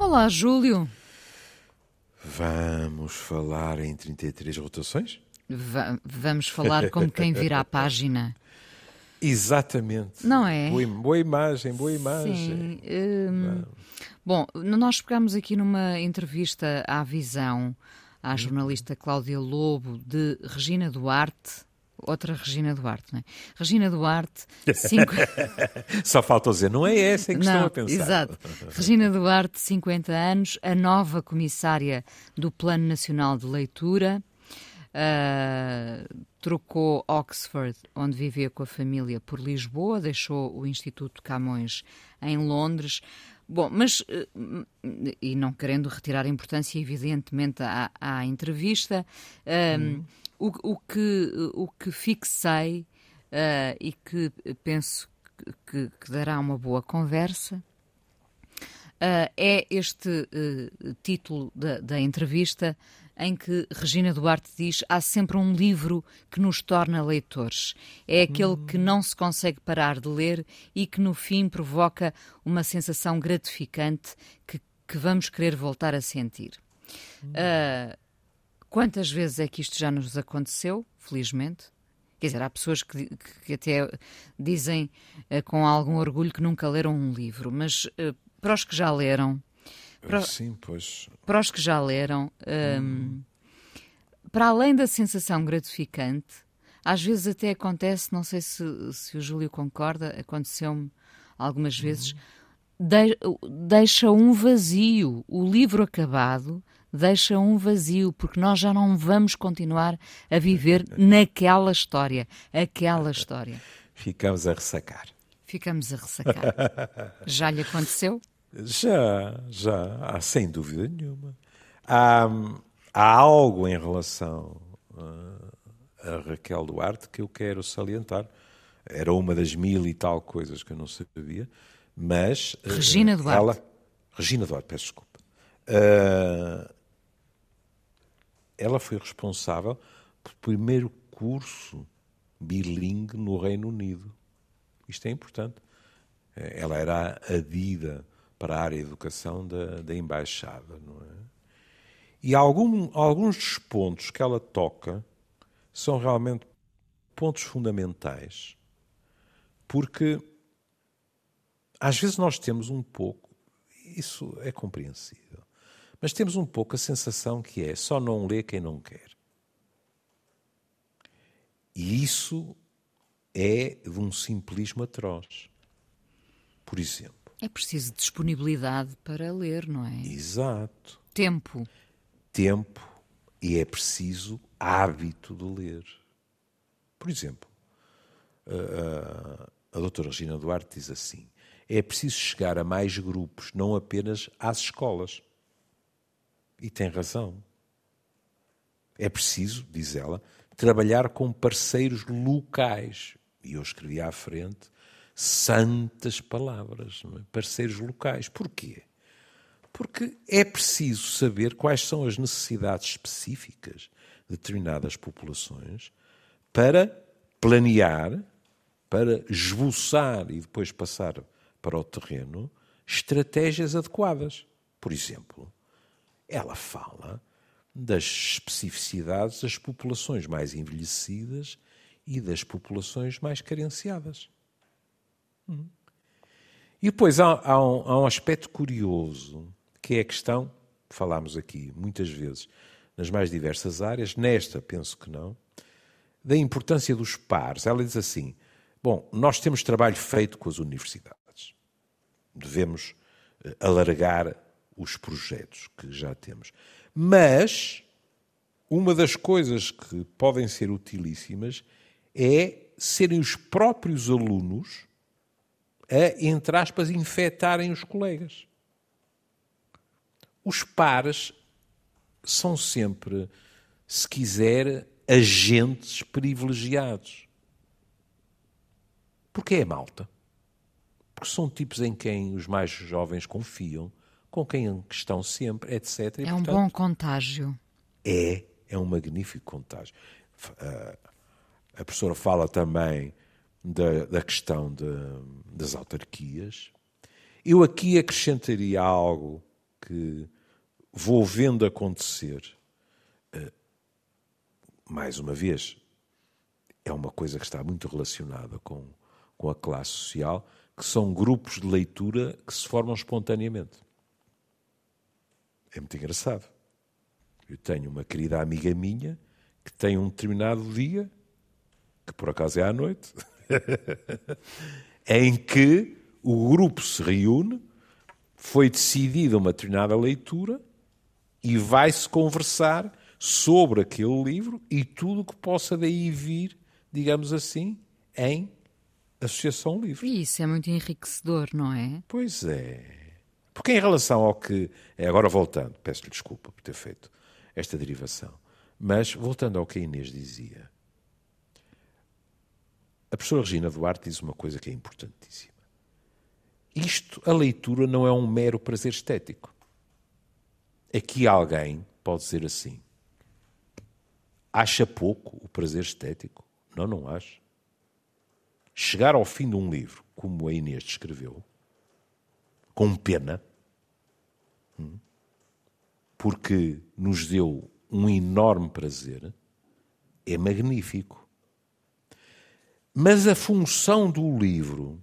Olá, Júlio. Vamos falar em 33 rotações? Va vamos falar como quem vira a página. Exatamente. Não é? Boa, boa imagem, boa imagem. Sim. Hum, bom, nós pegámos aqui numa entrevista à Visão à jornalista Cláudia Lobo de Regina Duarte. Outra Regina Duarte, não é? Regina Duarte, cinco... Só falta dizer, não é essa em que não, estão a pensar. Exato. Regina Duarte, 50 anos, a nova comissária do Plano Nacional de Leitura. Uh, trocou Oxford, onde vivia com a família, por Lisboa, deixou o Instituto Camões em Londres. Bom, mas, eh, e não querendo retirar importância, evidentemente, à, à entrevista, um, hum. O, o, que, o que fixei uh, e que penso que, que, dará uma boa conversa uh, é este uh, título da, da entrevista em que Regina Duarte diz há sempre um livro que nos torna leitores. É aquele que não se consegue parar de ler e que no fim provoca uma sensação gratificante que, que vamos querer voltar a sentir. Uh, quantas vezes é que isto já nos aconteceu, felizmente? Quer dizer, há pessoas que, que até dizem uh, com algum orgulho que nunca leram um livro, mas uh, para os que já leram, para, Sim, pois. Para os que já leram, um, hum. para além da sensação gratificante, às vezes até acontece, não sei se, se o Júlio concorda, aconteceu-me algumas hum. vezes, de, deixa um vazio. O livro acabado deixa um vazio, porque nós já não vamos continuar a viver naquela história, aquela história. Ficamos a ressacar. Ficamos a ressacar. Já lhe aconteceu? Já, já, há, sem dúvida nenhuma. Há, há algo em relação a, a Raquel Duarte que eu quero salientar. Era uma das mil e tal coisas que eu não sabia, mas. Eh, Regina Duarte. Ela, Regina Duarte, peço desculpa. Uh, ela foi responsável pelo primeiro curso bilingue no Reino Unido. Isto é importante. Eh, ela era adida para a área de educação da, da embaixada, não é? E algum, alguns dos pontos que ela toca são realmente pontos fundamentais, porque às vezes nós temos um pouco, isso é compreensível, mas temos um pouco a sensação que é só não lê quem não quer. E isso é de um simplismo atroz. Por exemplo, é preciso disponibilidade para ler, não é? Exato. Tempo. Tempo e é preciso hábito de ler. Por exemplo, a, a doutora Regina Duarte diz assim: é preciso chegar a mais grupos, não apenas às escolas. E tem razão. É preciso, diz ela, trabalhar com parceiros locais. E eu escrevi à frente santas palavras, é? parceiros locais. Porquê? Porque é preciso saber quais são as necessidades específicas de determinadas populações para planear, para esboçar e depois passar para o terreno estratégias adequadas. Por exemplo, ela fala das especificidades das populações mais envelhecidas e das populações mais carenciadas. E depois há, há, um, há um aspecto curioso, que é a questão, falámos aqui muitas vezes, nas mais diversas áreas, nesta penso que não, da importância dos pares. Ela diz assim: bom, nós temos trabalho feito com as universidades, devemos eh, alargar os projetos que já temos. Mas uma das coisas que podem ser utilíssimas é serem os próprios alunos a, entre aspas, infectarem os colegas. Os pares são sempre, se quiser, agentes privilegiados. Porquê é malta? Porque são tipos em quem os mais jovens confiam, com quem estão sempre, etc. E, é um bom contágio. É, é um magnífico contágio. A professora fala também da, da questão de, das autarquias. Eu aqui acrescentaria algo que vou vendo acontecer, uh, mais uma vez, é uma coisa que está muito relacionada com, com a classe social, que são grupos de leitura que se formam espontaneamente. É muito engraçado. Eu tenho uma querida amiga minha que tem um determinado dia, que por acaso é à noite, em que o grupo se reúne, foi decidida uma determinada leitura e vai-se conversar sobre aquele livro e tudo o que possa daí vir, digamos assim, em associação livre. E isso é muito enriquecedor, não é? Pois é. Porque em relação ao que. É, agora voltando, peço-lhe desculpa por ter feito esta derivação, mas voltando ao que a Inês dizia, a professora Regina Duarte diz uma coisa que é importantíssima. Isto, a leitura, não é um mero prazer estético. Aqui alguém pode dizer assim: acha pouco o prazer estético? Não, não acho. Chegar ao fim de um livro, como a Inês descreveu, com pena, hum, porque nos deu um enorme prazer, é magnífico. Mas a função do livro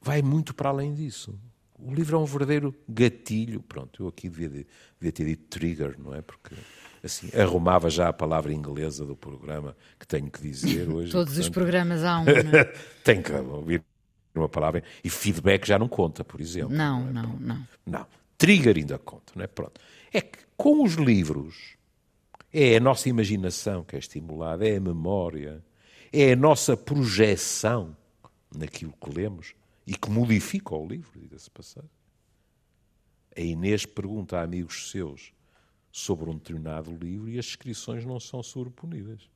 vai muito para além disso. O livro é um verdadeiro gatilho. Pronto, eu aqui devia, devia ter dito trigger, não é? Porque assim, arrumava já a palavra inglesa do programa que tenho que dizer hoje. Todos portanto, os programas há um, não é? Tem que ouvir uma palavra. E feedback já não conta, por exemplo. Não, não, é? não, não. Não. Trigger ainda conta, não é? Pronto. É que com os livros é a nossa imaginação que é estimulada, é a memória, é a nossa projeção naquilo que lemos e que modifica o livro, diga-se passar. A Inês pergunta a amigos seus sobre um determinado livro e as descrições não são sobreponidas.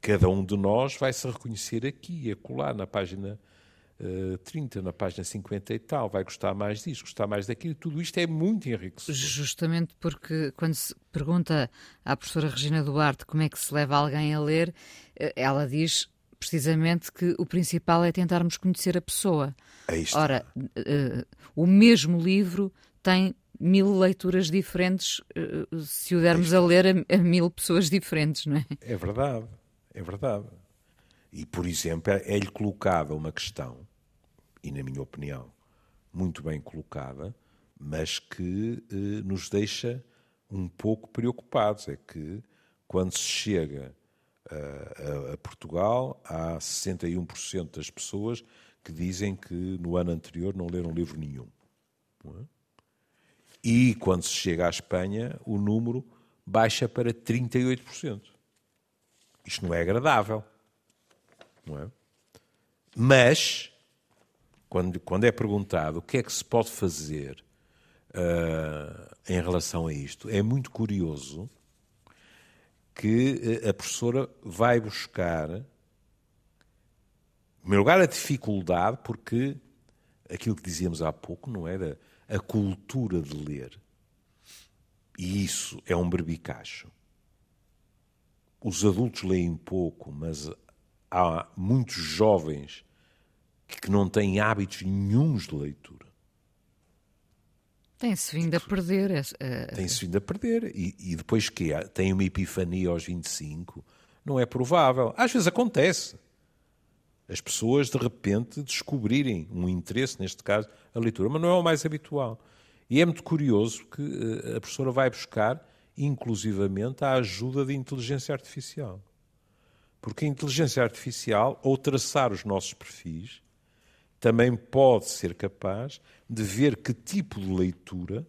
Cada um de nós vai se reconhecer aqui e acolá na página uh, eh, 30, na página 50 e tal, vai gostar mais disso, gostar mais daquilo, tudo isto é muito enriquecedor. Justamente porque quando se pergunta à professora Regina Duarte como é que se leva alguém a ler, eh, ela diz precisamente que o principal é tentarmos conhecer a pessoa. É isto. Ora, uh, o mesmo livro tem mil leituras diferentes uh, se o dermos a ler a, a, mil pessoas diferentes, não é? É verdade, é verdade. E, por exemplo, é-lhe colocada uma questão, e na minha opinião, muito bem colocada, mas que uh, nos deixa um pouco preocupados. É que quando se chega a, a Portugal, há 61% das pessoas que dizem que no ano anterior não leram livro nenhum. É? E quando se chega à Espanha, o número baixa para 38%. Isto não é agradável. Não é? Mas, quando, quando é perguntado o que é que se pode fazer uh, em relação a isto, é muito curioso que eh, a professora vai buscar, em primeiro lugar, a dificuldade, porque aquilo que dizíamos há pouco não era a cultura de ler. E isso é um berbicacho. Os adultos leem pouco, mas há muitos jovens que não têm hábitos nenhums de leitura. Tem-se vindo a perder. Uh... Tem-se vindo a perder. E, e depois que tem uma epifania aos 25, não é provável. Às vezes acontece. As pessoas, de repente, descobrirem um interesse, neste caso, a leitura, mas não é o mais habitual. E é muito curioso que uh, a professora vai buscar, inclusivamente, a ajuda de inteligência artificial. Porque a inteligência artificial, ao traçar os nossos perfis, também pode ser capaz de ver que tipo de leitura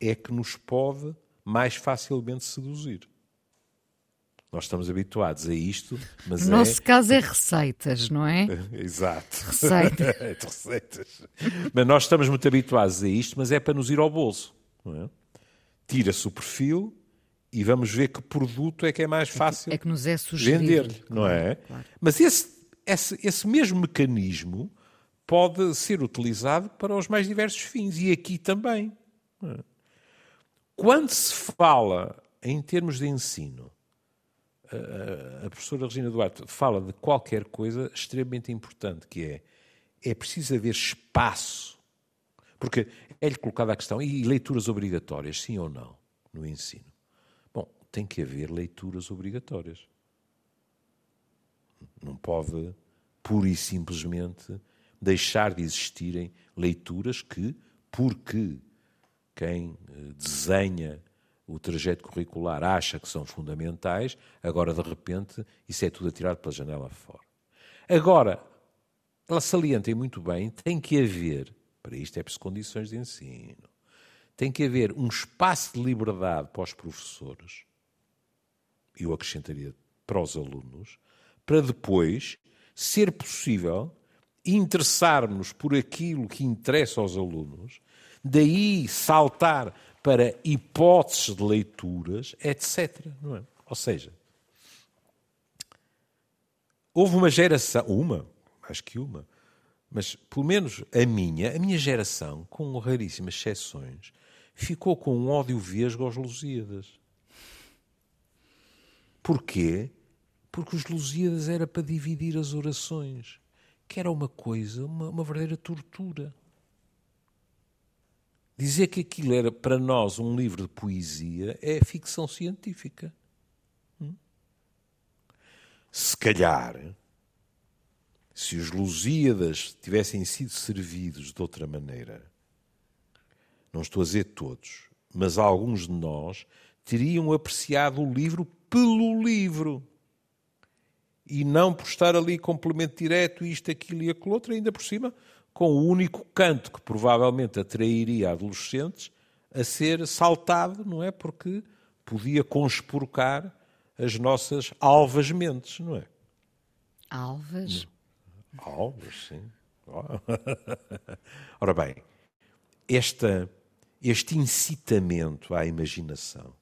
é que nos pode mais facilmente seduzir. Nós estamos habituados a isto, mas no é... nosso caso é receitas, não é? Exato. Receitas. É receitas. Mas nós estamos muito habituados a isto, mas é para nos ir ao bolso. É? Tira-se o perfil e vamos ver que produto é que é mais fácil é que, é que nos é vender, não é? Claro. Mas esse, esse, esse mesmo mecanismo pode ser utilizado para os mais diversos fins. E aqui também. Quando se fala em termos de ensino, a professora Regina Duarte fala de qualquer coisa extremamente importante, que é é preciso haver espaço. Porque é-lhe colocada a questão, e leituras obrigatórias, sim ou não, no ensino? Bom, tem que haver leituras obrigatórias. Não pode, pura e simplesmente, deixar de existirem leituras que, porque quem eh, desenha o trajeto curricular acha que são fundamentais, agora de repente isso é tudo atirado pela janela fora. Agora, ela salienta muito bem, tem que haver, para isto é preciso condições de ensino, tem que haver um espaço de liberdade para os professores, eu acrescentaria para os alunos, para depois ser possível interessarmos por aquilo que interessa aos alunos, daí saltar para hipóteses de leituras, etc. É? Ou seja, houve uma geração, uma, acho que uma, mas pelo menos a minha, a minha geração, com raríssimas exceções, ficou com um ódio vesgo aos Lusíadas. Porquê? Porque os Lusíadas era para dividir as orações, que era uma coisa, uma, uma verdadeira tortura. Dizer que aquilo era para nós um livro de poesia é ficção científica. Hum? Se calhar, se os Lusíadas tivessem sido servidos de outra maneira, não estou a dizer todos, mas alguns de nós teriam apreciado o livro pelo livro e não por estar ali complemento direto, isto, aquilo e aquilo outro, ainda por cima, com o único canto que provavelmente atrairia adolescentes a ser saltado, não é? Porque podia conspurcar as nossas alvas mentes, não é? Alvas? Alvas, sim. Ora bem, esta, este incitamento à imaginação,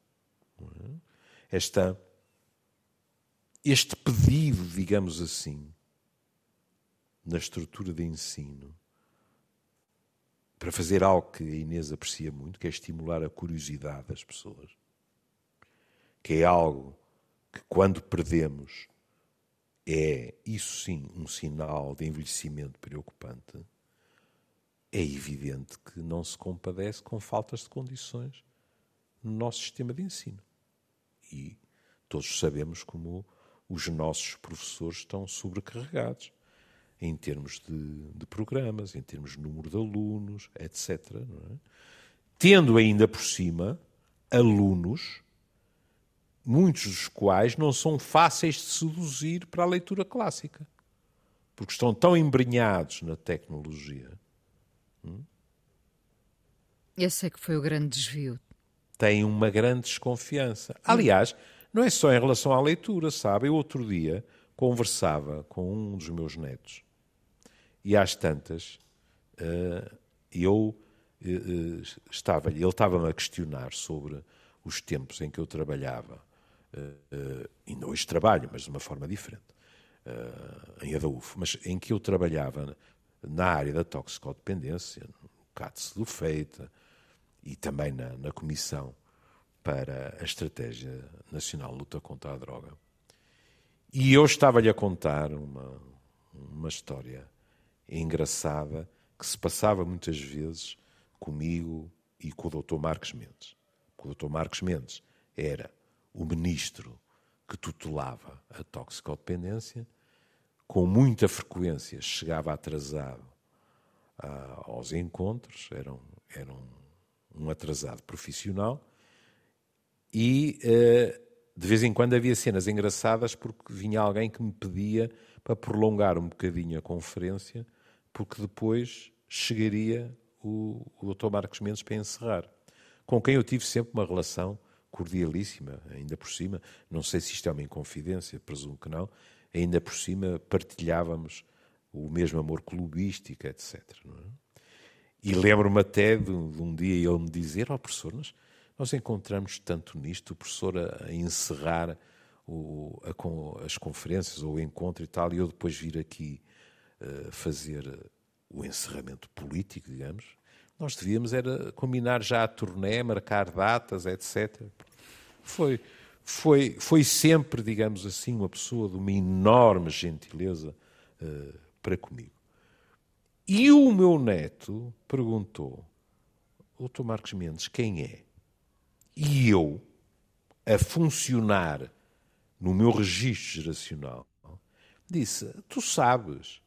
é? esta, este pedido, digamos assim, na estrutura de ensino, para fazer algo que a Inês aprecia muito, que é estimular a curiosidade das pessoas, que é algo que, quando perdemos, é, isso sim, um sinal de envelhecimento preocupante, é evidente que não se compadece com faltas de condições no nosso sistema de ensino. E todos sabemos como os nossos professores estão sobrecarregados em termos de, de programas, em termos de número de alunos, etc. É? Tendo ainda por cima alunos, muitos dos quais não são fáceis de seduzir para a leitura clássica, porque estão tão embrenhados na tecnologia. Hum? Esse é que foi o grande desvio. Têm uma grande desconfiança. Aliás, não é só em relação à leitura, sabe? Eu outro dia conversava com um dos meus netos e às tantas, uh, eu uh, estava, ele estava-me a questionar sobre os tempos em que eu trabalhava, ainda hoje trabalho, mas de uma forma diferente, em Adaúfo, mas em que eu trabalhava na área da toxicodependência, no CATS do Feita e também na, na Comissão para a Estratégia Nacional de Luta contra a Droga. E eu estava-lhe a contar uma, uma história engraçada que se passava muitas vezes comigo e com o Dr. Marcos Mendes. O Dr. Marcos Mendes era o ministro que tutelava a toxicodependência, com muita frequência chegava atrasado ah, aos encontros, era, um, era um, um atrasado profissional, e eh, de vez em quando havia cenas engraçadas porque vinha alguém que me pedia para prolongar um bocadinho a conferência porque depois chegaria o, o Dr. Marcos Mendes para encerrar, com quem eu tive sempre uma relação cordialíssima, ainda por cima, não sei se isto é uma inconfidência, presumo que não, ainda por cima partilhávamos o mesmo amor clubístico, etc. É? E lembro-me até de, de, um dia ele me dizer, ó oh, professor, nós, nós encontramos tanto nisto, o professor a, a encerrar o, a, as conferências ou o encontro e tal, e eu depois vir aqui eh, fazer o encerramento político, digamos, nós devíamos era combinar já a turnê, marcar datas, etc. Foi, foi, foi sempre, digamos assim, uma pessoa de uma enorme gentileza uh, para comigo. E o meu neto perguntou: Doutor Marcos Mendes, quem é? E eu, a funcionar no meu registro geracional, disse: Tu sabes,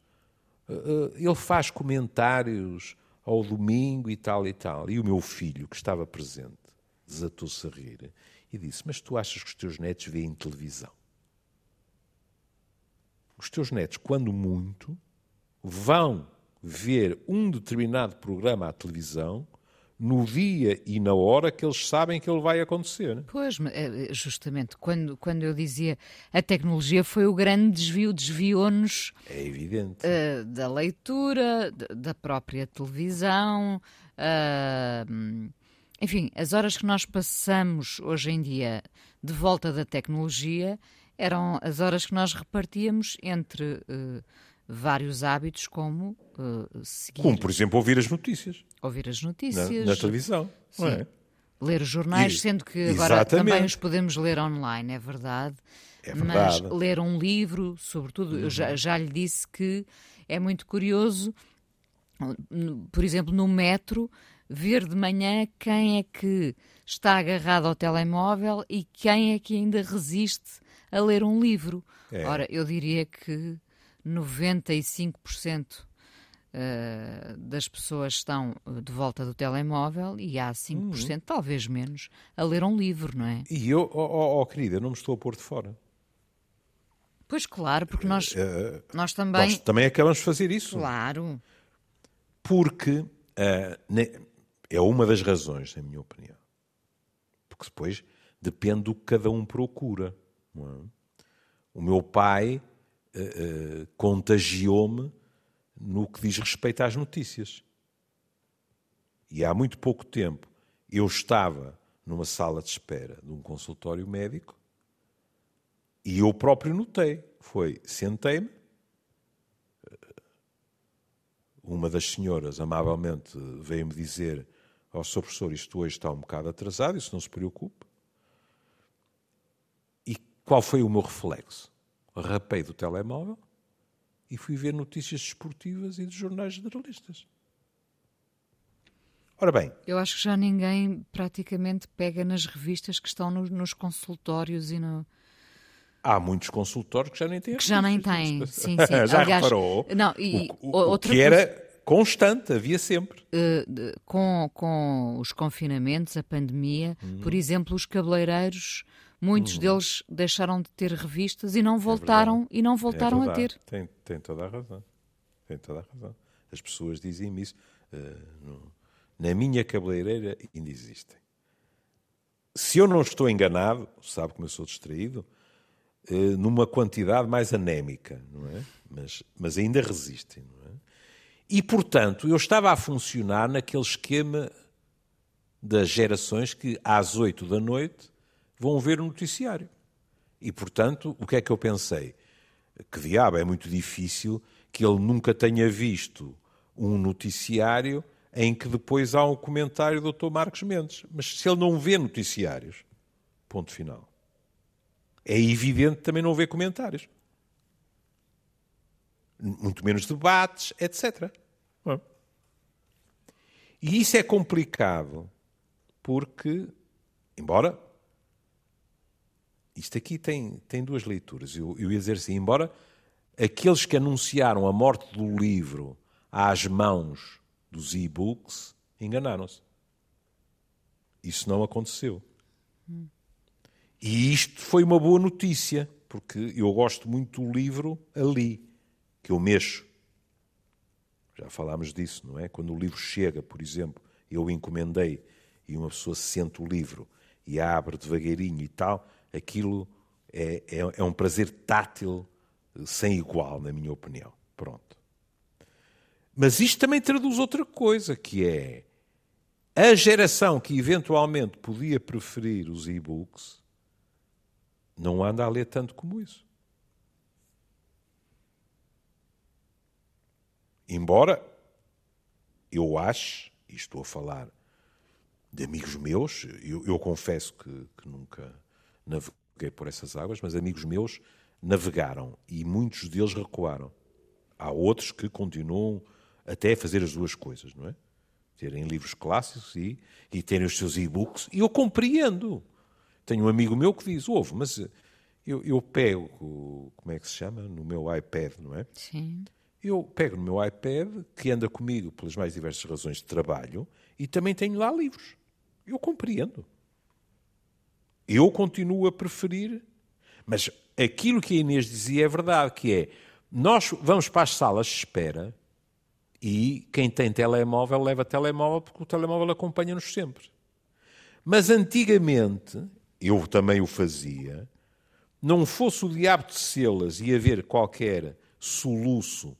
eh, eh, ele faz comentários ao domingo e tal e tal. E o meu filho, que estava presente, desatou-se a rir e disse: Mas tu achas que os teus netos veem televisão? Os teus netos, quando muito, vão ver um determinado programa à televisão no dia e na hora que eles sabem que ele vai acontecer. Pois, é, justamente, quando, quando eu dizia a tecnologia foi o grande desvio, desviou-nos é evidente. Uh, da leitura, da própria televisão, uh, enfim, as horas que nós passamos hoje em dia de volta da tecnologia eram as horas que nós repartíamos entre uh, vários hábitos, como uh, seguir. Como, por exemplo, ouvir as notícias. Ouvir as notícias. Na, na televisão. Sim. É? Ler os jornais, e, sendo que agora exatamente. também os podemos ler online, é verdade. É verdade. Mas ler um livro, sobretudo, eu já, uhum. já lhe disse que é muito curioso, por exemplo, no metro, ver de manhã quem é que está agarrado ao telemóvel e quem é que ainda resiste a ler um livro. É. Ora, eu diria que 95% eh, das pessoas estão eh, de volta do telemóvel e há 5%, uhum. talvez menos, a ler um livro, não é? E eu, oh, oh, oh querida, não me estou a pôr de fora. Pois claro, porque nós, uh, nós também. Nós também acabamos de fazer isso. Claro. Porque uh, é uma das razões, na minha opinião. Porque depois depende do que cada um procura. É? O meu pai uh, contagiou-me no que diz respeito às notícias. E há muito pouco tempo eu estava numa sala de espera de um consultório médico e eu próprio notei. Foi, sentei-me, uma das senhoras amavelmente veio-me dizer ao oh, seu professor, isto hoje está um bocado atrasado, isso não se preocupe. E qual foi o meu reflexo? Rapei do telemóvel e fui ver notícias desportivas e de jornais generalistas. Ora bem. Eu acho que já ninguém praticamente pega nas revistas que estão no, nos consultórios e no. Há muitos consultórios que já nem têm. Que já nem têm, sim, sim. já Aliás, reparou? Não, e o, o, o que coisa... era constante, havia sempre. Uh, com, com os confinamentos, a pandemia, hum. por exemplo, os cabeleireiros Muitos hum. deles deixaram de ter revistas e não é voltaram é e não voltaram é a ter. Tem, tem toda a razão. Tem toda a razão. As pessoas dizem-me isso. Uh, no, na minha cabeleireira ainda existem. Se eu não estou enganado, sabe como eu sou distraído, uh, numa quantidade mais anémica, não é? Mas, mas ainda resistem, não é? E, portanto, eu estava a funcionar naquele esquema das gerações que às oito da noite vão ver o noticiário. E, portanto, o que é que eu pensei? Que diabo, é muito difícil que ele nunca tenha visto um noticiário em que depois há um comentário do Dr. Marcos Mendes. Mas se ele não vê noticiários, ponto final. É evidente também não ver comentários. Muito menos debates, etc. E isso é complicado porque, embora isto aqui tem, tem duas leituras. Eu, eu ia dizer assim, embora aqueles que anunciaram a morte do livro às mãos dos e-books enganaram-se. Isso não aconteceu. E isto foi uma boa notícia, porque eu gosto muito do livro ali, que eu mexo. Já falámos disso, não é? Quando o livro chega, por exemplo, eu encomendei e uma pessoa sente o livro e abre devagarinho e tal, aquilo é, é, é um prazer tátil sem igual, na minha opinião. Pronto. Mas isto também traduz outra coisa, que é a geração que eventualmente podia preferir os e-books não anda a ler tanto como isso. Embora eu ache, e estou a falar de amigos meus, eu, eu confesso que, que nunca naveguei por essas águas, mas amigos meus navegaram e muitos deles recuaram. Há outros que continuam até fazer as duas coisas, não é? Terem livros clássicos e, e terem os seus e-books. E eu compreendo. Tenho um amigo meu que diz: ouve, mas eu, eu pego, como é que se chama? No meu iPad, não é? Sim. Eu pego no meu iPad, que anda comigo pelas mais diversas razões de trabalho, e também tenho lá livros. Eu compreendo. Eu continuo a preferir, mas aquilo que a Inês dizia é verdade, que é, nós vamos para as salas de espera e quem tem telemóvel leva telemóvel porque o telemóvel acompanha-nos sempre. Mas antigamente, eu também o fazia, não fosse o diabo de selas e haver qualquer soluço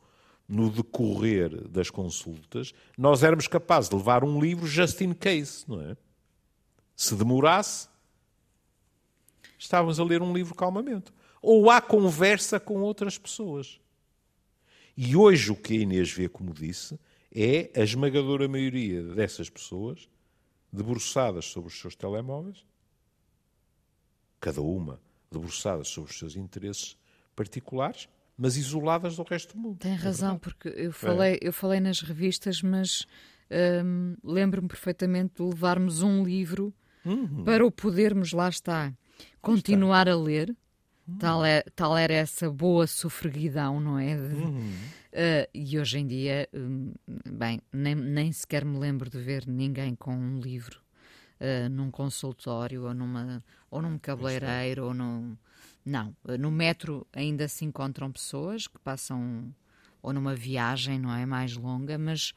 no decorrer das consultas, nós éramos capazes de levar um livro just in case, não é? Se demorasse, estávamos a ler um livro calmamente. Ou há conversa com outras pessoas. E hoje o que a Inês vê, como disse, é a esmagadora maioria dessas pessoas debruçadas sobre os seus telemóveis, cada uma debruçadas sobre os seus interesses particulares, mas isoladas do resto do mundo. Tem é razão, é porque eu falei, é. eu falei nas revistas, mas hum, lembro-me perfeitamente de levarmos um livro uhum. para o podermos, lá está, continuar a ler. Uhum. Tal, é, tal era essa boa sofreguidão, não é? De, uhum. uh, e hoje em dia, um, bem, nem, nem sequer me lembro de ver ninguém com um livro uh, num consultório ou, numa, ou num cabeleireiro ou num. Não, no metro ainda se encontram pessoas que passam ou numa viagem, não é mais longa, mas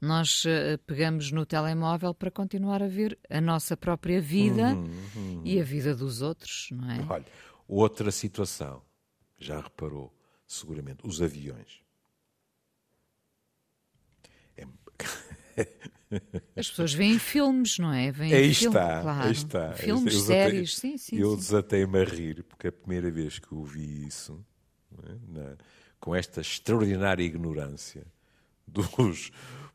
nós uh, pegamos no telemóvel para continuar a ver a nossa própria vida uhum, uhum. e a vida dos outros, não é? Olha, outra situação, já reparou, seguramente, os aviões. É... As pessoas veem filmes, não é? Veem aí filme, está, claro. aí está. Filmes, eu séries, sim, sim. Eu desatei-me a rir, porque a primeira vez que ouvi isso, é? Na, com esta extraordinária ignorância dos,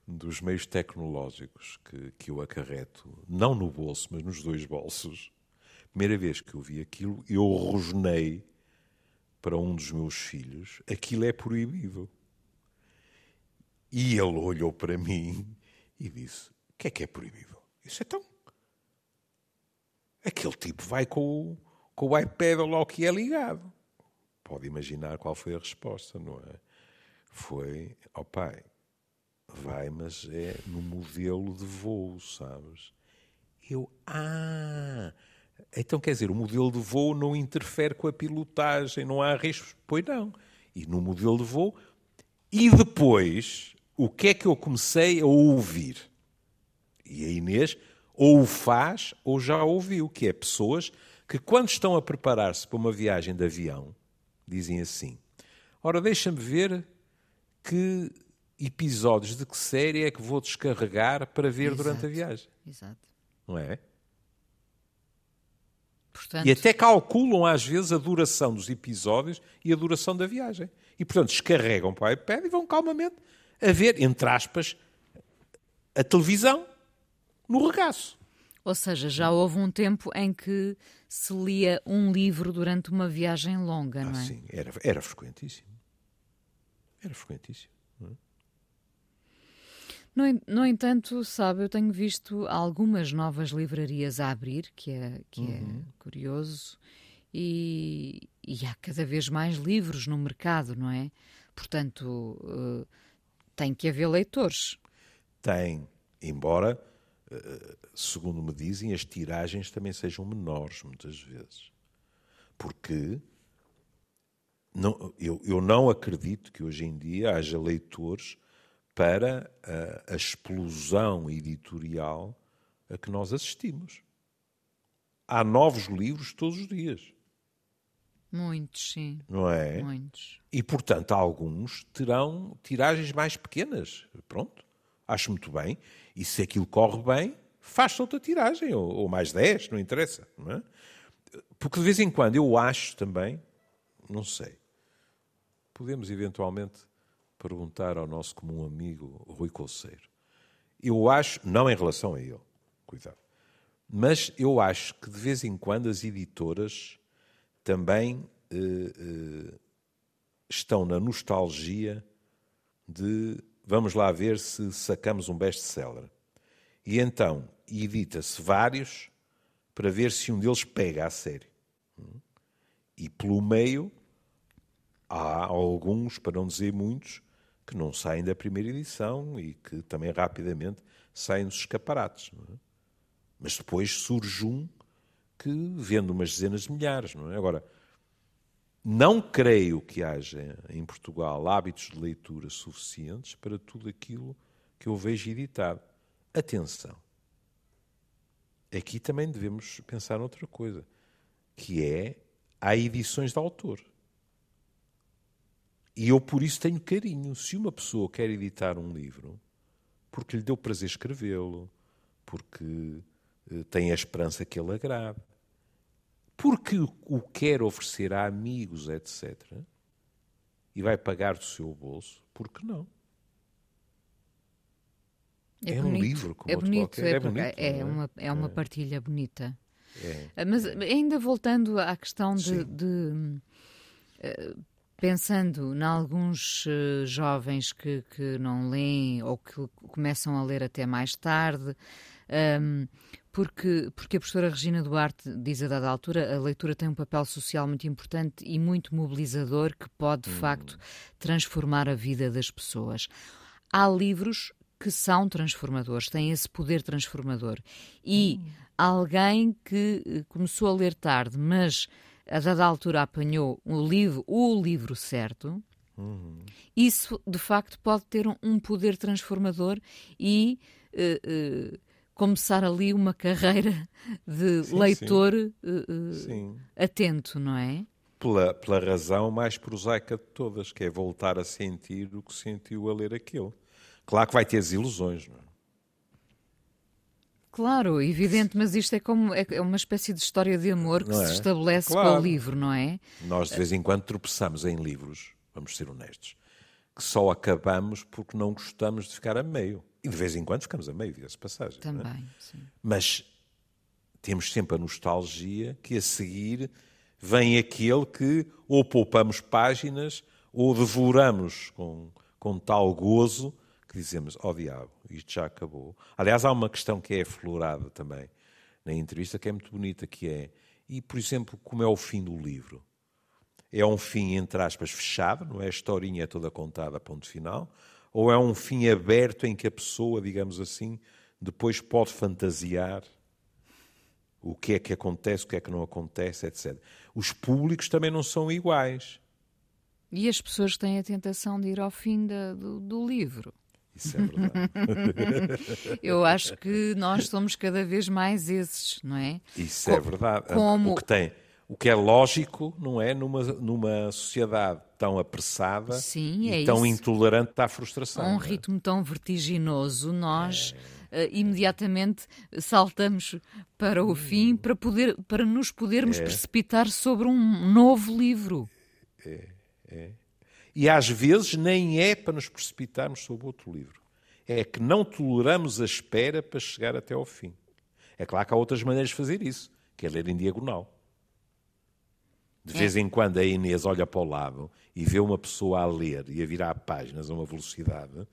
dos meios tecnológicos que, que eu acarreto, não no bolso, mas nos dois bolsos, primeira vez que eu vi aquilo, eu rosnei para um dos meus filhos: aquilo é proibido. E ele olhou para mim e disse: O que é que é proibido? Isso é tão. Aquele tipo vai com o, com o iPad lá que é ligado. Pode imaginar qual foi a resposta, não é? Foi: Ó oh, pai, vai, mas é no modelo de voo, sabes? Eu, ah, então quer dizer, o modelo de voo não interfere com a pilotagem, não há riscos? Pois não. E no modelo de voo. E depois, o que é que eu comecei a ouvir? E a Inês ou o faz ou já ouviu, que é pessoas que, quando estão a preparar-se para uma viagem de avião, dizem assim: Ora, deixa-me ver que episódios de que série é que vou descarregar para ver Exato. durante a viagem. Exato. Não é? Portanto... E até calculam às vezes a duração dos episódios e a duração da viagem. E portanto descarregam para o iPad e vão calmamente a ver, entre aspas, a televisão no regaço. Ou seja, já houve um tempo em que se lia um livro durante uma viagem longa, ah, não é? Sim, era, era frequentíssimo. Era frequentíssimo. No, no, entanto, sabe, eu tenho visto algumas novas livrarias a abrir, que é, que é uhum. é curioso, e, e, há cada vez mais livros no mercado, não é? Portanto, uh, tem que haver leitores. Tem, embora, uh, segundo me dizem, as tiragens também sejam menores, muitas vezes. Porque não, eu, eu não acredito que hoje em dia haja leitores para a, a explosão editorial a que nós assistimos. Há novos livros todos os dias. Muitos, sim. Não é? Muitos. E, portanto, alguns terão tiragens mais pequenas. Pronto. Acho muito bem. E se aquilo corre bem, faz outra tiragem, ou, ou mais 10, não interessa. Não é? Porque de vez em quando eu acho também, não sei, podemos eventualmente perguntar ao nosso comum amigo Rui Colseiro. Eu acho, não em relação a ele, cuidado, mas eu acho que de vez em quando as editoras também eh, eh, estão na nostalgia de vamos lá ver se sacamos um best-seller. E então edita-se vários para ver se um deles pega a sério. E pelo meio há alguns, para não dizer muitos, que não saem da primeira edição e que também rapidamente saem dos escaparates. É? Mas depois surge um que vende umas dezenas de milhares. Não é? Agora, não creio que haja em Portugal hábitos de leitura suficientes para tudo aquilo que eu vejo editado. Atenção. Aqui também devemos pensar noutra coisa, que é há edições de autor. E eu por isso tenho carinho. Se uma pessoa quer editar um livro, porque lhe deu prazer escrevê-lo, porque eh, tem a esperança que ele agrade, porque o quer oferecer a amigos, etc., e vai pagar do seu bolso, por que não? É, é um livro como é bonito, é, é, bonito, é, é, uma, é uma partilha bonita. É. Ah, mas ainda voltando à questão de, de uh, pensando em alguns uh, jovens que, que não leem ou que começam a ler até mais tarde, um, porque, porque a professora Regina Duarte diz a dada altura a leitura tem um papel social muito importante e muito mobilizador que pode, de hum. facto, transformar a vida das pessoas. Há livros que são transformadores, têm esse poder transformador. E hum. alguém que eh, começou a ler tarde, mas a dada altura apanhou o livro, o livro certo, Uhum. Isso, de facto, pode ter um, poder transformador e uh, uh, começar ali uma carreira de sim, leitor sim. Uh, sim. atento, não é? Pela, pela razão mais prosaica de todas, que é voltar a sentir o que sentiu a ler aquilo. Claro que vai ter desilusões, não é? Claro, evidente, mas isto é como é, é uma espécie de história de amor que não se é? estabelece claro. com o livro, não é? Nós de vez em quando tropeçamos em livros, vamos ser honestos, que só acabamos porque não gostamos de ficar a meio. E de vez em quando ficamos a meio, diga-se passagem. É? Também, é? sim. Mas temos sempre a nostalgia que a seguir vem aquele que ou poupamos páginas ou devoramos com, com tal gozo que dizemos, ó oh, diabo, isto já acabou. Aliás, há uma questão que é aflorada também na entrevista que é muito bonita, que é, e por exemplo, como é o fim do livro? É um fim, entre aspas, fechado, não é? A historinha é toda contada, ponto final, ou é um fim aberto em que a pessoa, digamos assim, depois pode fantasiar o que é que acontece, o que é que não acontece, etc. Os públicos também não são iguais. E as pessoas têm a tentação de ir ao fim da, do, do livro. Isso é verdade. Eu acho que nós somos cada vez mais esses, não é? Isso é verdade. Como... O que tem, o que é lógico, não é? Numa, numa sociedade tão apressada Sim, é e tão isso. intolerante à frustração. Um é? ritmo tão vertiginoso, nós é. uh, imediatamente saltamos para o hum. fim para, poder, para nos podermos é. precipitar sobre um novo livro. É, é. E às vezes nem é para nos precipitarmos sobre outro livro. É que não toleramos a espera para chegar até ao fim. É claro que há outras maneiras de fazer isso, que é ler em diagonal. De vez em quando a Inês olha para o lado e vê uma pessoa a ler e a virar páginas a uma velocidade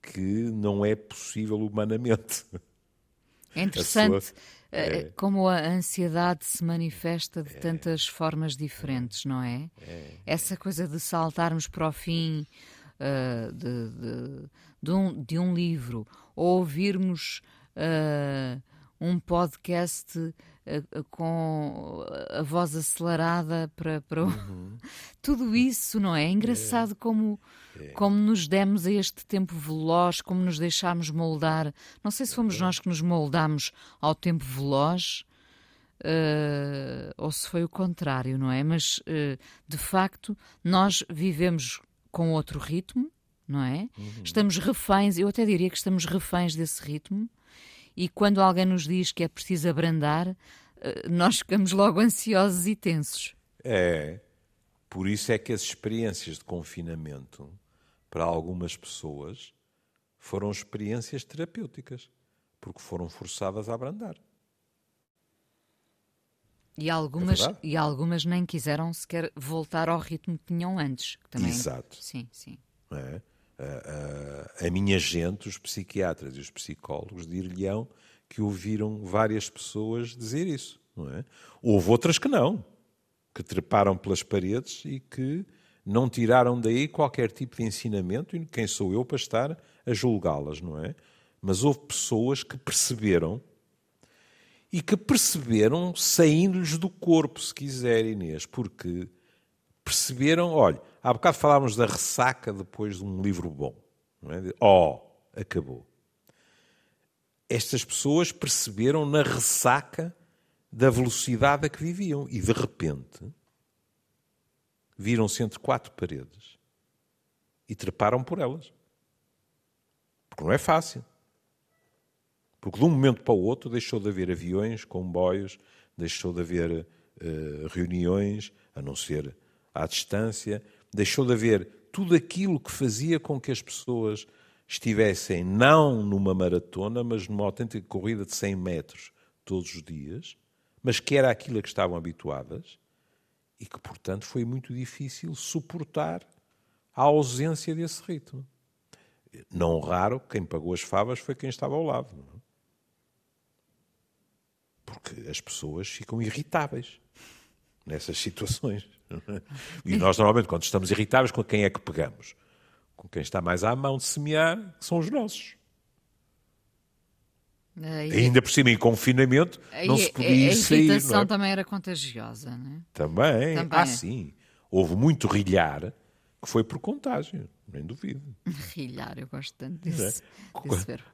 que não é possível humanamente. É interessante é. como a ansiedade se manifesta de é. tantas formas diferentes, não é? é? Essa coisa de saltarmos para o fim uh, de, de, de, um, de um livro ou ouvirmos uh, um podcast com a voz acelerada para, para... Uhum. tudo isso, não é? É engraçado é. como é. como nos demos a este tempo veloz, como nos deixámos moldar. Não sei se fomos nós que nos moldamos ao tempo veloz. Uh, ou se foi o contrário, não é? Mas uh, de facto nós vivemos com outro ritmo, não é? Uhum. Estamos reféns, eu até diria que estamos reféns desse ritmo, e quando alguém nos diz que é preciso abrandar, eh, nós ficamos logo ansiosos e tensos. É, por isso é que as experiências de confinamento, para algumas pessoas, foram experiências terapêuticas, porque foram forçadas a abrandar. E algumas, é e algumas nem quiseram sequer voltar ao ritmo que tinham antes. Também... Exato. Sim, sim. É? A, a, minha gente, os psiquiatras e os psicólogos, dir-lhe-ão que ouviram várias pessoas dizer isso. Não é? Houve outras que não, que treparam pelas paredes e que não tiraram daí qualquer tipo de ensinamento, e quem sou eu para estar a julgá-las, não é? Mas houve pessoas que perceberam e que perceberam saindo-lhes do corpo, se quiser, Inês, porque perceberam, olha, há bocado falávamos da ressaca depois de um livro bom. Não é? Oh, acabou. Estas pessoas perceberam na ressaca da velocidade a que viviam e de repente viram-se entre quatro paredes e treparam por elas. Porque não é fácil. Porque de um momento para o outro deixou de haver aviões, comboios, deixou de haver uh, reuniões, a não ser à distância, deixou de haver tudo aquilo que fazia com que as pessoas estivessem não numa maratona, mas numa autêntica corrida de 100 metros todos os dias, mas que era aquilo a que estavam habituadas e que, portanto, foi muito difícil suportar a ausência desse ritmo. Não raro, quem pagou as favas foi quem estava ao lado. Não? É? Porque as pessoas ficam irritáveis nessas situações. É? E nós, normalmente, quando estamos irritáveis, com quem é que pegamos? Com quem está mais à mão de semear, que são os nossos. Aí, Ainda por cima, em confinamento, aí, não se podia a, a sair. A irritação é? também era contagiosa, não é? Também. também ah, é. sim. Houve muito rilhar que foi por contágio, nem duvido. rilhar, eu gosto tanto desse, é? desse verbo.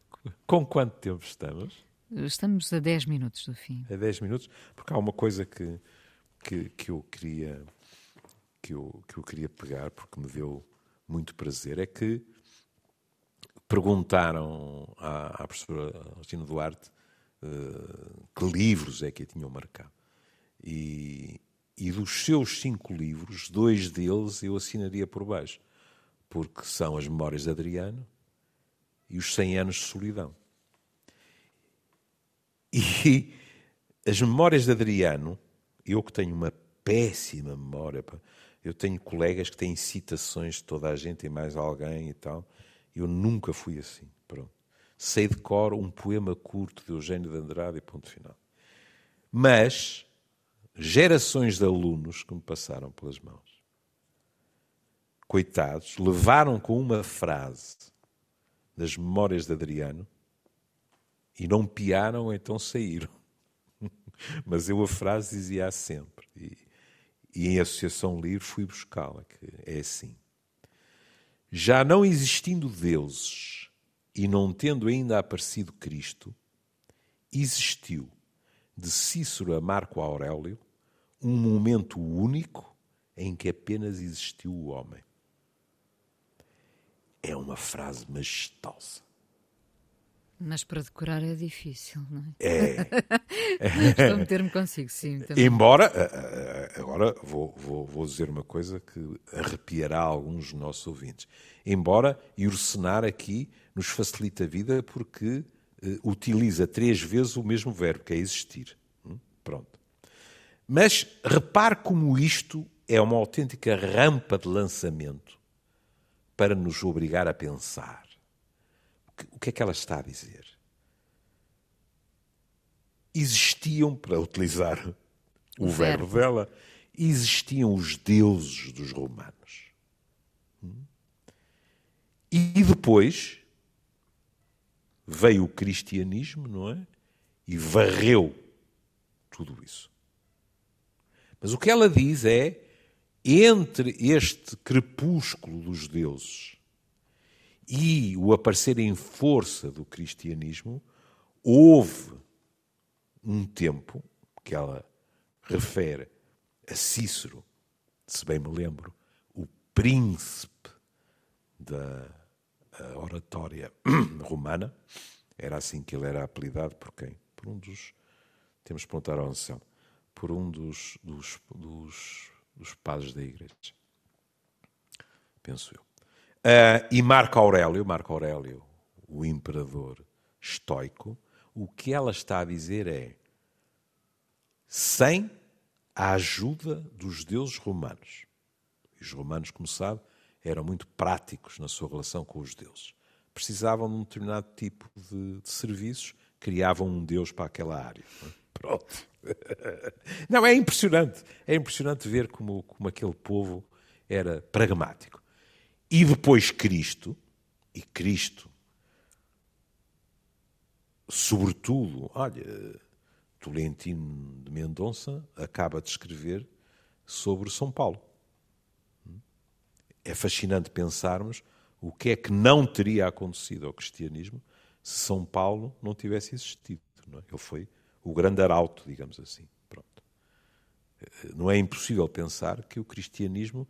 Com quanto tempo estamos? Estamos a 10 minutos do fim. A 10 minutos, porque há uma coisa que, que, que, eu queria que eu, que eu queria pegar, porque me deu muito prazer, é que perguntaram à, à professora Agostina Duarte uh, que livros é que a tinham marcado. E, e dos seus cinco livros, dois deles eu assinaria por baixo, porque são As Memórias de Adriano e Os 100 Anos de Solidão. E as Memórias de Adriano, eu que tenho uma péssima memória, eu tenho colegas que têm citações de toda a gente e mais alguém e tal, eu nunca fui assim. Pronto. Sei de cor um poema curto de Eugênio de Andrade e ponto final. Mas gerações de alunos que me passaram pelas mãos, coitados, levaram com uma frase das memórias de Adriano e não piaram, então saíram. Mas eu a frase dizia sempre. E, e em Associação Livre fui buscá-la, que é assim. Já não existindo deuses e não tendo ainda aparecido Cristo, existiu, de Cícero a Marco Aurélio, um momento único em que apenas existiu o homem. É uma frase majestosa. Mas para decorar é difícil, não é? É. Estou a meter-me consigo, sim. Também. Embora, eh, eh, agora vou, vou, vou, dizer uma coisa que arrepiará alguns dos nossos ouvintes. Embora Ursenar aqui nos facilita a vida porque uh, utiliza três vezes o mesmo verbo, que é existir. Hum? Pronto. Mas repare como isto é uma autêntica rampa de lançamento para nos obrigar a pensar o que é que ela está a dizer? Existiam, para utilizar o, o verbo. verbo dela, existiam os deuses dos romanos. Hum? E depois veio o cristianismo, não é? E varreu tudo isso. Mas o que ela diz é: entre este crepúsculo dos deuses e o aparecer em força do cristianismo, houve um tempo que ela refere a Cícero, se bem me lembro, o príncipe da oratória romana, era assim que ele era apelidado por quem? Por um dos, temos que perguntar ao Anselmo, por um dos, dos, dos, dos padres da igreja, penso eu. Uh, e Marco Aurélio, Marco Aurélio, o imperador estoico, o que ela está a dizer é: sem a ajuda dos deuses romanos, e os romanos, como sabe, eram muito práticos na sua relação com os deuses. Precisavam de um determinado tipo de, de serviços, criavam um deus para aquela área. Pronto. Não, é impressionante. É impressionante ver como, como aquele povo era pragmático. E depois Cristo, e Cristo, sobretudo, olha, Tolentino de Mendonça acaba de escrever sobre São Paulo. É fascinante pensarmos o que é que não teria acontecido ao cristianismo se São Paulo não tivesse existido. Não é? Ele foi o grande arauto, digamos assim. Pronto. Não é impossível pensar que o cristianismo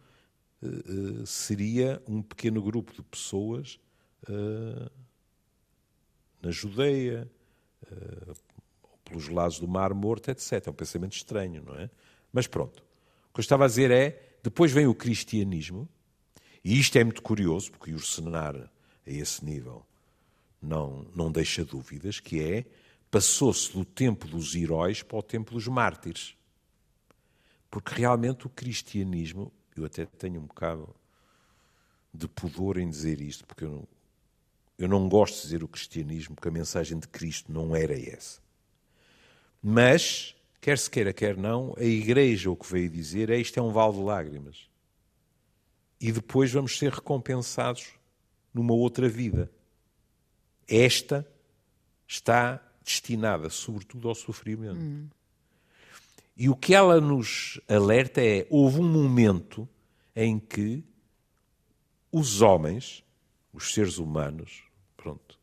uh, uh, seria um pequeno grupo de pessoas uh, na Judeia, pelos lados do Mar Morto, etc. É um pensamento estranho, não é? Mas pronto. O que eu estava a dizer é, depois vem o cristianismo, e isto é muito curioso, porque o cenar a esse nível não, não deixa dúvidas, que é, passou-se do tempo dos heróis para o tempo dos mártires. Porque realmente o cristianismo, eu até tenho um bocado de pudor em dizer isto, porque eu não, eu não gosto de dizer o cristianismo, porque a mensagem de Cristo não era essa. Mas, quer se queira, quer não, a Igreja o que veio dizer é isto é um vale de lágrimas. E depois vamos ser recompensados numa outra vida. Esta está destinada, sobretudo, ao sofrimento. Hum. E o que ela nos alerta é: houve um momento em que os homens, os seres humanos, pronto,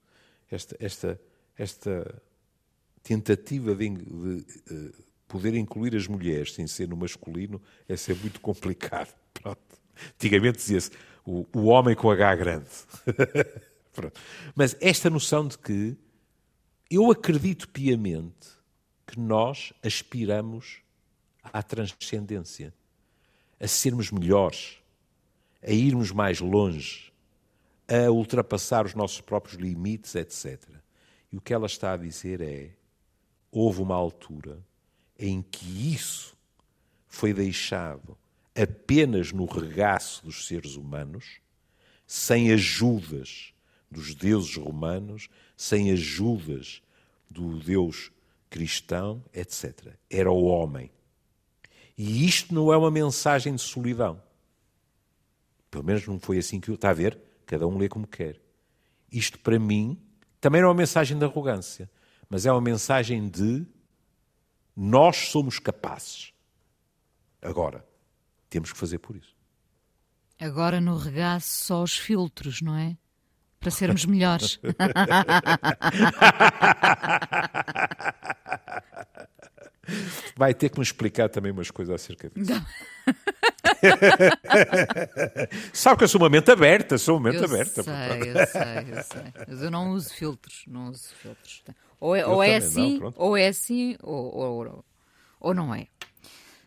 esta, esta, esta tentativa de, de, eh, poder incluir as mulheres sem ser no masculino é ser muito complicado. Pronto. Antigamente dizia-se o, o, homem com H grande. Mas esta noção de que eu acredito piamente que nós aspiramos à transcendência, a sermos melhores, a irmos mais longe, a ultrapassar os nossos próprios limites, etc. E o que ela está a dizer é: houve uma altura em que isso foi deixado apenas no regaço dos seres humanos, sem ajudas dos deuses romanos, sem ajudas do Deus cristão, etc. Era o homem. E isto não é uma mensagem de solidão. Pelo menos não foi assim que eu. Está a ver? Cada um lê como quer. Isto, para mim, também não é uma mensagem de arrogância mas é uma mensagem de nós somos capazes. Agora, temos que fazer por isso. Agora no regaço só os filtros, não é? Para sermos melhores. Vai ter que me explicar também umas coisas acerca disso. Sabe que eu sou uma mente aberta, sou uma mente eu aberta. Sei, eu sei, eu sei. Mas eu não uso filtros, não uso filtros. Ou é, ou é assim, não, ou é assim, ou, ou, ou não é.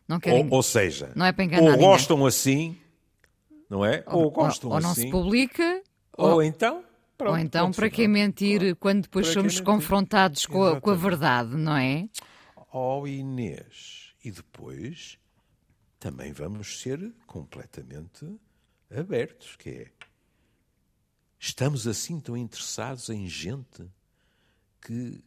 Não querem, ou, seja, não é para enganar ou ninguém. gostam assim, não é? Ou, ou gostam assim. Ou não se publica. Ou, então. Pronto, ou então, para que mentir quando depois somos confrontados com a, com a, verdade, não é? Oh, Inês. E depois também vamos ser completamente abertos, que é estamos assim tão interessados em gente que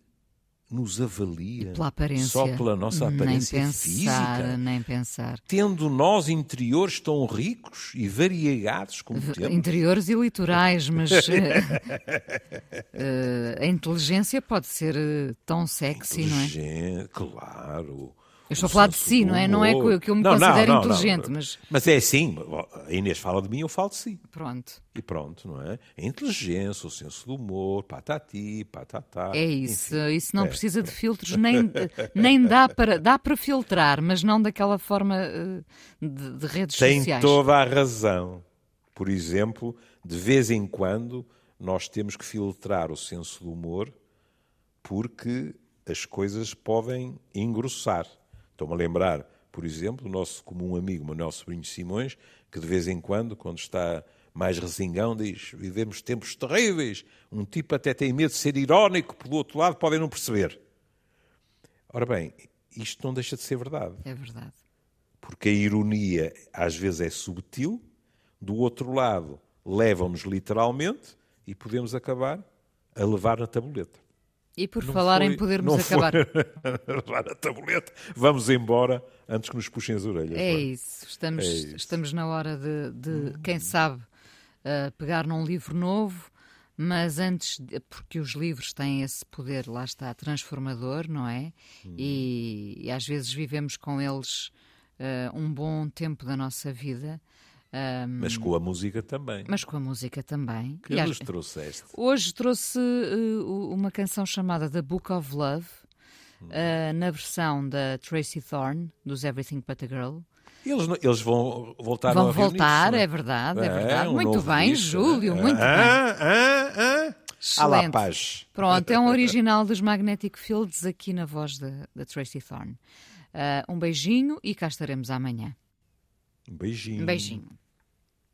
nos avalia pela aparência, só pela nossa aparência nem pensar, física. Nem pensar. Tendo nós interiores tão ricos e variegados como temos. Interiores e litorais, mas uh, a inteligência pode ser uh, tão sexy, não é? Claro. Eu estou a falar de si, não é? Não é que eu me não, considero não, não, inteligente, mas... Mas é assim, a Inês fala de mim, eu falo de si. Pronto. E pronto, não é? A inteligência, o senso do humor, patati, patatá... É isso, enfim. isso não é. precisa de filtros, nem, nem dá, para, dá para filtrar, mas não daquela forma eh, de, de redes Tem sociais. Tem toda a razão. Por exemplo, de vez em quando nós temos que filtrar o senso do humor porque as coisas podem engrossar. Estou-me a lembrar, por exemplo, do nosso comum amigo Manuel Sobrinho Simões, que de vez em quando, quando está mais resingão, diz: Vivemos tempos terríveis. Um tipo até tem medo de ser irónico, pelo outro lado, podem não perceber. Ora bem, isto não deixa de ser verdade. É verdade. Porque a ironia às vezes é subtil, do outro lado levam-nos literalmente e podemos acabar a levar na tabuleta. E por não falar foi, em podermos acabar. levar a tabuleta, vamos embora antes que nos puxem as orelhas. É, isso. Estamos, é isso. estamos na hora de, de quem sabe, uh, pegar num livro novo, mas antes, porque os livros têm esse poder, lá está, transformador, não é? Hum. E, e, às vezes vivemos com eles uh, um bom tempo da nossa vida. Um, mas com a música também. Mas com a música também. Que e nos trouxeste? Hoje trouxe uh, uma canção chamada The Book of Love, uh, na versão da Tracy Thorn, dos Everything But a Girl. Eles, eles vão voltar Vão voltar, é verdade, é, é verdade. Um muito bem, disco, Júlio, muito ah, bem. Ah, ah, Excelente. paz. Pronto, é um original dos Magnetic Fields aqui na voz da Tracy Thorn. Uh, um beijinho e cá estaremos amanhã. Um beijinho. Um beijinho.